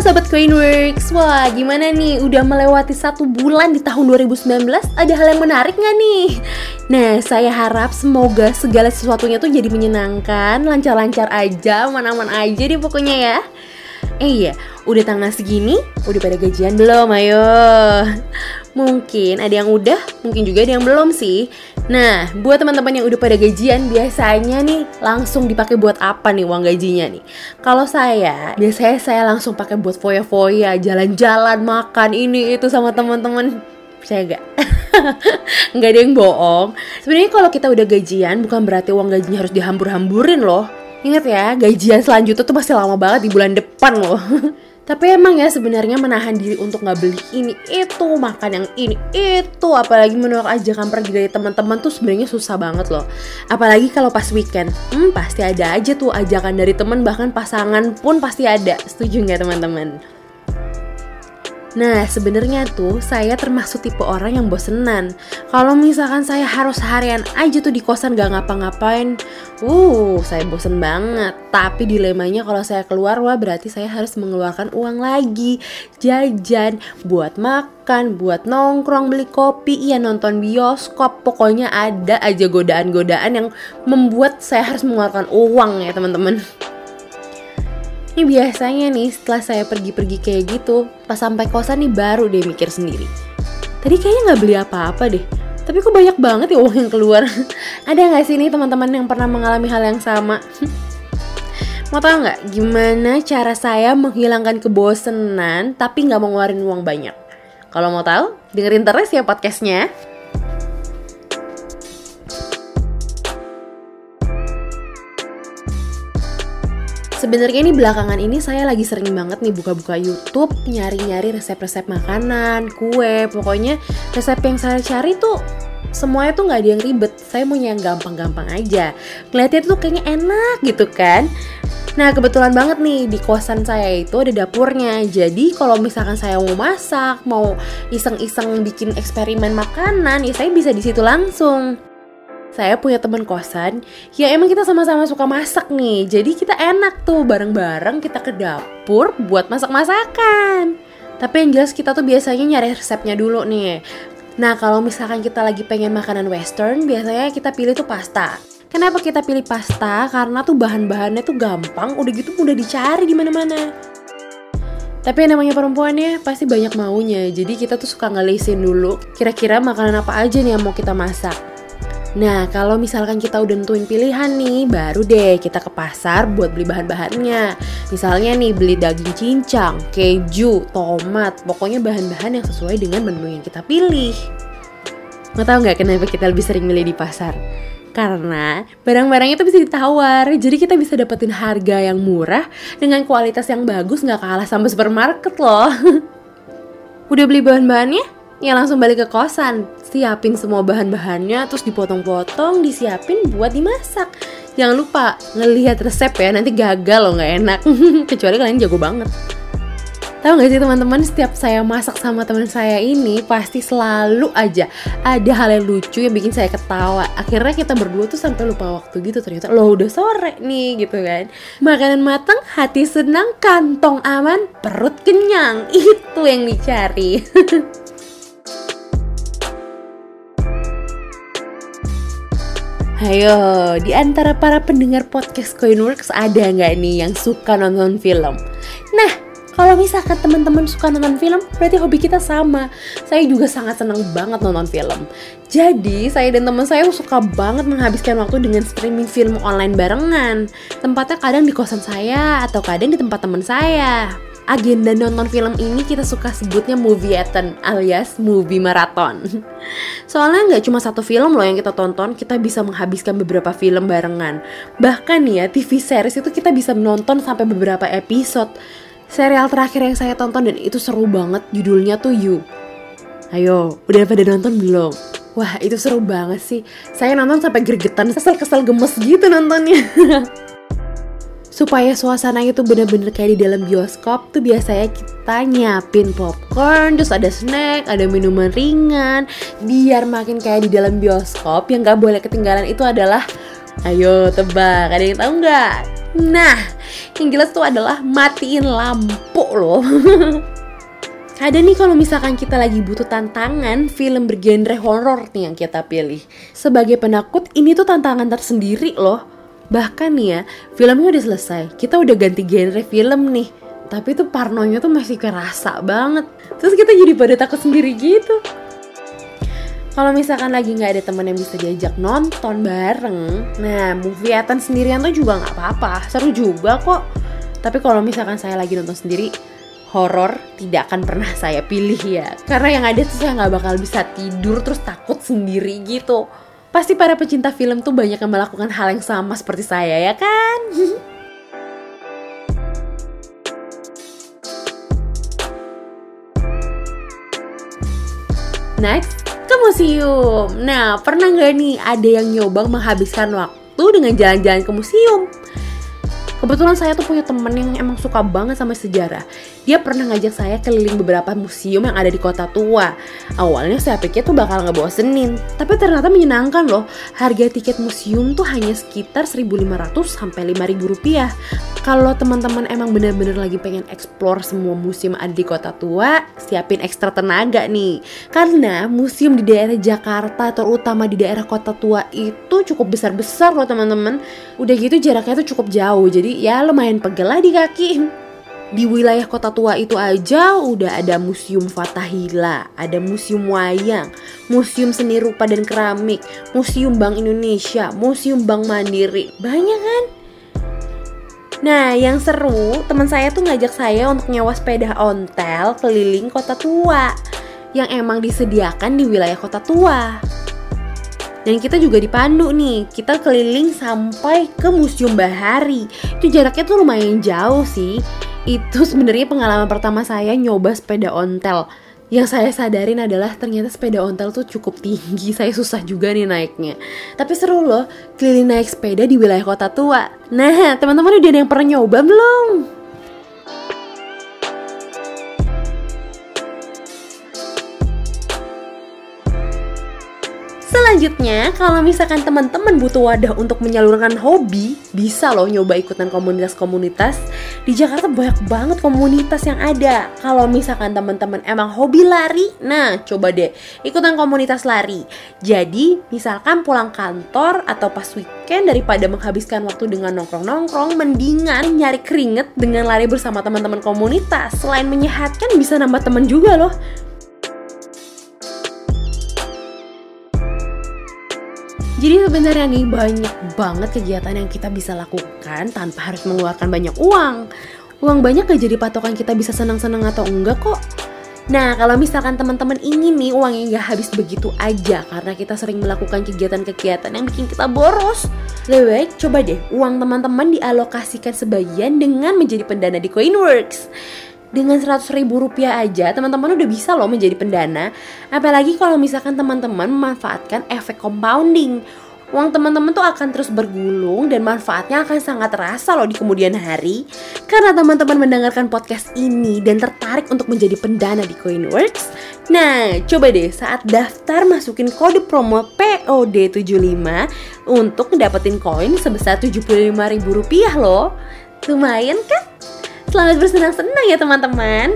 Sobat Coinworks, wah gimana nih? Udah melewati satu bulan di tahun 2019 Ada hal yang menarik nggak nih? Nah saya harap semoga segala sesuatunya tuh jadi menyenangkan. Lancar-lancar aja, aman-aman aja deh pokoknya ya Eh iya, udah tanggal segini, udah pada gajian belum? Ayo Mungkin ada yang udah, mungkin juga ada yang belum sih Nah, buat teman-teman yang udah pada gajian, biasanya nih langsung dipakai buat apa nih uang gajinya nih? Kalau saya, biasanya saya langsung pakai buat foya-foya, jalan-jalan, makan ini itu sama teman-teman. Saya gak? nggak ada yang bohong. Sebenarnya kalau kita udah gajian, bukan berarti uang gajinya harus dihambur-hamburin loh. Ingat ya, gajian selanjutnya tuh masih lama banget di bulan depan loh. Tapi emang ya sebenarnya menahan diri untuk nggak beli ini itu, makan yang ini itu, apalagi menolak ajakan pergi dari teman-teman tuh sebenarnya susah banget loh. Apalagi kalau pas weekend, hmm pasti ada aja tuh ajakan dari teman bahkan pasangan pun pasti ada. Setuju nggak teman-teman? Nah, sebenarnya tuh saya termasuk tipe orang yang bosenan. Kalau misalkan saya harus harian aja tuh di kosan gak ngapa-ngapain, uh, saya bosen banget. Tapi dilemanya kalau saya keluar, wah berarti saya harus mengeluarkan uang lagi, jajan, buat makan, buat nongkrong, beli kopi, iya nonton bioskop. Pokoknya ada aja godaan-godaan yang membuat saya harus mengeluarkan uang ya teman-teman. Ini biasanya nih setelah saya pergi-pergi kayak gitu, pas sampai kosan nih baru deh mikir sendiri. Tadi kayaknya nggak beli apa-apa deh, tapi kok banyak banget ya uang yang keluar. Ada nggak sih nih teman-teman yang pernah mengalami hal yang sama? mau tau nggak gimana cara saya menghilangkan kebosenan tapi nggak mau uang banyak? Kalau mau tahu, dengerin terus ya podcastnya. Sebenarnya ini belakangan ini saya lagi sering banget nih buka-buka YouTube, nyari-nyari resep-resep makanan, kue, pokoknya resep yang saya cari tuh semuanya tuh nggak ada yang ribet. Saya mau yang gampang-gampang aja. Ngeliatnya tuh kayaknya enak gitu kan. Nah kebetulan banget nih di kosan saya itu ada dapurnya Jadi kalau misalkan saya mau masak, mau iseng-iseng bikin eksperimen makanan Ya saya bisa di situ langsung saya punya teman kosan ya emang kita sama-sama suka masak nih jadi kita enak tuh bareng-bareng kita ke dapur buat masak-masakan tapi yang jelas kita tuh biasanya nyari resepnya dulu nih nah kalau misalkan kita lagi pengen makanan western biasanya kita pilih tuh pasta Kenapa kita pilih pasta? Karena tuh bahan-bahannya tuh gampang, udah gitu mudah dicari di mana-mana. Tapi yang namanya perempuan ya pasti banyak maunya, jadi kita tuh suka ngelisin dulu kira-kira makanan apa aja nih yang mau kita masak. Nah, kalau misalkan kita udah nentuin pilihan nih, baru deh kita ke pasar buat beli bahan-bahannya. Misalnya nih, beli daging cincang, keju, tomat, pokoknya bahan-bahan yang sesuai dengan menu yang kita pilih. Mau tau nggak kenapa kita lebih sering milih di pasar? Karena barang-barangnya itu bisa ditawar, jadi kita bisa dapetin harga yang murah dengan kualitas yang bagus nggak kalah sama supermarket loh. Udah beli bahan-bahannya? Ya langsung balik ke kosan siapin semua bahan-bahannya terus dipotong-potong disiapin buat dimasak jangan lupa ngelihat resep ya nanti gagal loh nggak enak kecuali kalian jago banget Tahu gak sih teman-teman setiap saya masak sama teman saya ini pasti selalu aja ada hal yang lucu yang bikin saya ketawa. Akhirnya kita berdua tuh sampai lupa waktu gitu ternyata lo udah sore nih gitu kan. Makanan matang, hati senang, kantong aman, perut kenyang. Itu yang dicari. Ayo, di antara para pendengar podcast Coinworks ada nggak nih yang suka nonton film? Nah, kalau misalkan teman-teman suka nonton film, berarti hobi kita sama. Saya juga sangat senang banget nonton film. Jadi, saya dan teman saya suka banget menghabiskan waktu dengan streaming film online barengan. Tempatnya kadang di kosan saya atau kadang di tempat teman saya agenda nonton film ini kita suka sebutnya movie movieathon alias movie marathon. Soalnya nggak cuma satu film loh yang kita tonton, kita bisa menghabiskan beberapa film barengan. Bahkan ya TV series itu kita bisa menonton sampai beberapa episode. Serial terakhir yang saya tonton dan itu seru banget judulnya tuh You. Ayo, udah pada nonton belum? Wah, itu seru banget sih. Saya nonton sampai gregetan, kesel-kesel gemes gitu nontonnya. supaya suasananya itu bener-bener kayak di dalam bioskop tuh biasanya kita nyiapin popcorn terus ada snack ada minuman ringan biar makin kayak di dalam bioskop yang gak boleh ketinggalan itu adalah Ayo tebak, ada yang tahu nggak? Nah, yang jelas tuh adalah matiin lampu loh. Ada nih kalau misalkan kita lagi butuh tantangan film bergenre horor nih yang kita pilih. Sebagai penakut ini tuh tantangan tersendiri loh. Bahkan nih ya, filmnya udah selesai, kita udah ganti genre film nih. Tapi tuh parnonya tuh masih kerasa banget. Terus kita jadi pada takut sendiri gitu. Kalau misalkan lagi nggak ada temen yang bisa diajak nonton bareng, nah movieatan sendirian tuh juga nggak apa-apa, seru juga kok. Tapi kalau misalkan saya lagi nonton sendiri, horor tidak akan pernah saya pilih ya karena yang ada tuh saya nggak bakal bisa tidur terus takut sendiri gitu pasti para pecinta film tuh banyak yang melakukan hal yang sama seperti saya ya kan Next, ke museum. Nah, pernah nggak nih ada yang nyoba menghabiskan waktu dengan jalan-jalan ke museum? Kebetulan saya tuh punya temen yang emang suka banget sama sejarah. Dia pernah ngajak saya keliling beberapa museum yang ada di kota tua. Awalnya saya pikir tuh bakal ngebosenin, tapi ternyata menyenangkan loh. Harga tiket museum tuh hanya sekitar 1.500 sampai 5.000 rupiah. Kalau teman-teman emang bener-bener lagi pengen explore semua museum ada di kota tua, siapin ekstra tenaga nih. Karena museum di daerah Jakarta terutama di daerah kota tua itu cukup besar-besar loh teman-teman. Udah gitu jaraknya tuh cukup jauh, jadi ya lumayan pegel lah di kaki. Di wilayah kota tua itu aja udah ada museum Fatahila, ada museum wayang, museum seni rupa dan keramik, museum Bank Indonesia, museum Bank Mandiri. Banyak kan? Nah, yang seru, teman saya tuh ngajak saya untuk nyewa sepeda ontel keliling kota tua yang emang disediakan di wilayah kota tua. Dan kita juga dipandu nih, kita keliling sampai ke Museum Bahari. Itu jaraknya tuh lumayan jauh sih. Itu sebenarnya pengalaman pertama saya nyoba sepeda ontel. Yang saya sadarin adalah ternyata sepeda ontel tuh cukup tinggi, saya susah juga nih naiknya. Tapi seru loh, keliling naik sepeda di wilayah kota tua. Nah, teman-teman udah ada yang pernah nyoba belum? Selanjutnya, kalau misalkan teman-teman butuh wadah untuk menyalurkan hobi, bisa loh nyoba ikutan komunitas-komunitas. Di Jakarta banyak banget komunitas yang ada. Kalau misalkan teman-teman emang hobi lari, nah coba deh ikutan komunitas lari. Jadi, misalkan pulang kantor atau pas weekend daripada menghabiskan waktu dengan nongkrong-nongkrong, mendingan nyari keringet dengan lari bersama teman-teman komunitas. Selain menyehatkan, bisa nambah teman juga loh. Jadi sebenarnya nih banyak banget kegiatan yang kita bisa lakukan tanpa harus mengeluarkan banyak uang. Uang banyak gak jadi patokan kita bisa senang-senang atau enggak kok. Nah, kalau misalkan teman-teman ingin nih uangnya gak habis begitu aja karena kita sering melakukan kegiatan-kegiatan yang bikin kita boros. Lebih baik coba deh uang teman-teman dialokasikan sebagian dengan menjadi pendana di Coinworks dengan 100 ribu rupiah aja teman-teman udah bisa loh menjadi pendana. Apalagi kalau misalkan teman-teman memanfaatkan efek compounding. Uang teman-teman tuh akan terus bergulung dan manfaatnya akan sangat terasa loh di kemudian hari. Karena teman-teman mendengarkan podcast ini dan tertarik untuk menjadi pendana di Coinworks nah coba deh saat daftar masukin kode promo POD75 untuk dapetin koin sebesar 75 ribu rupiah loh. Lumayan kan? Selamat bersenang-senang ya teman-teman.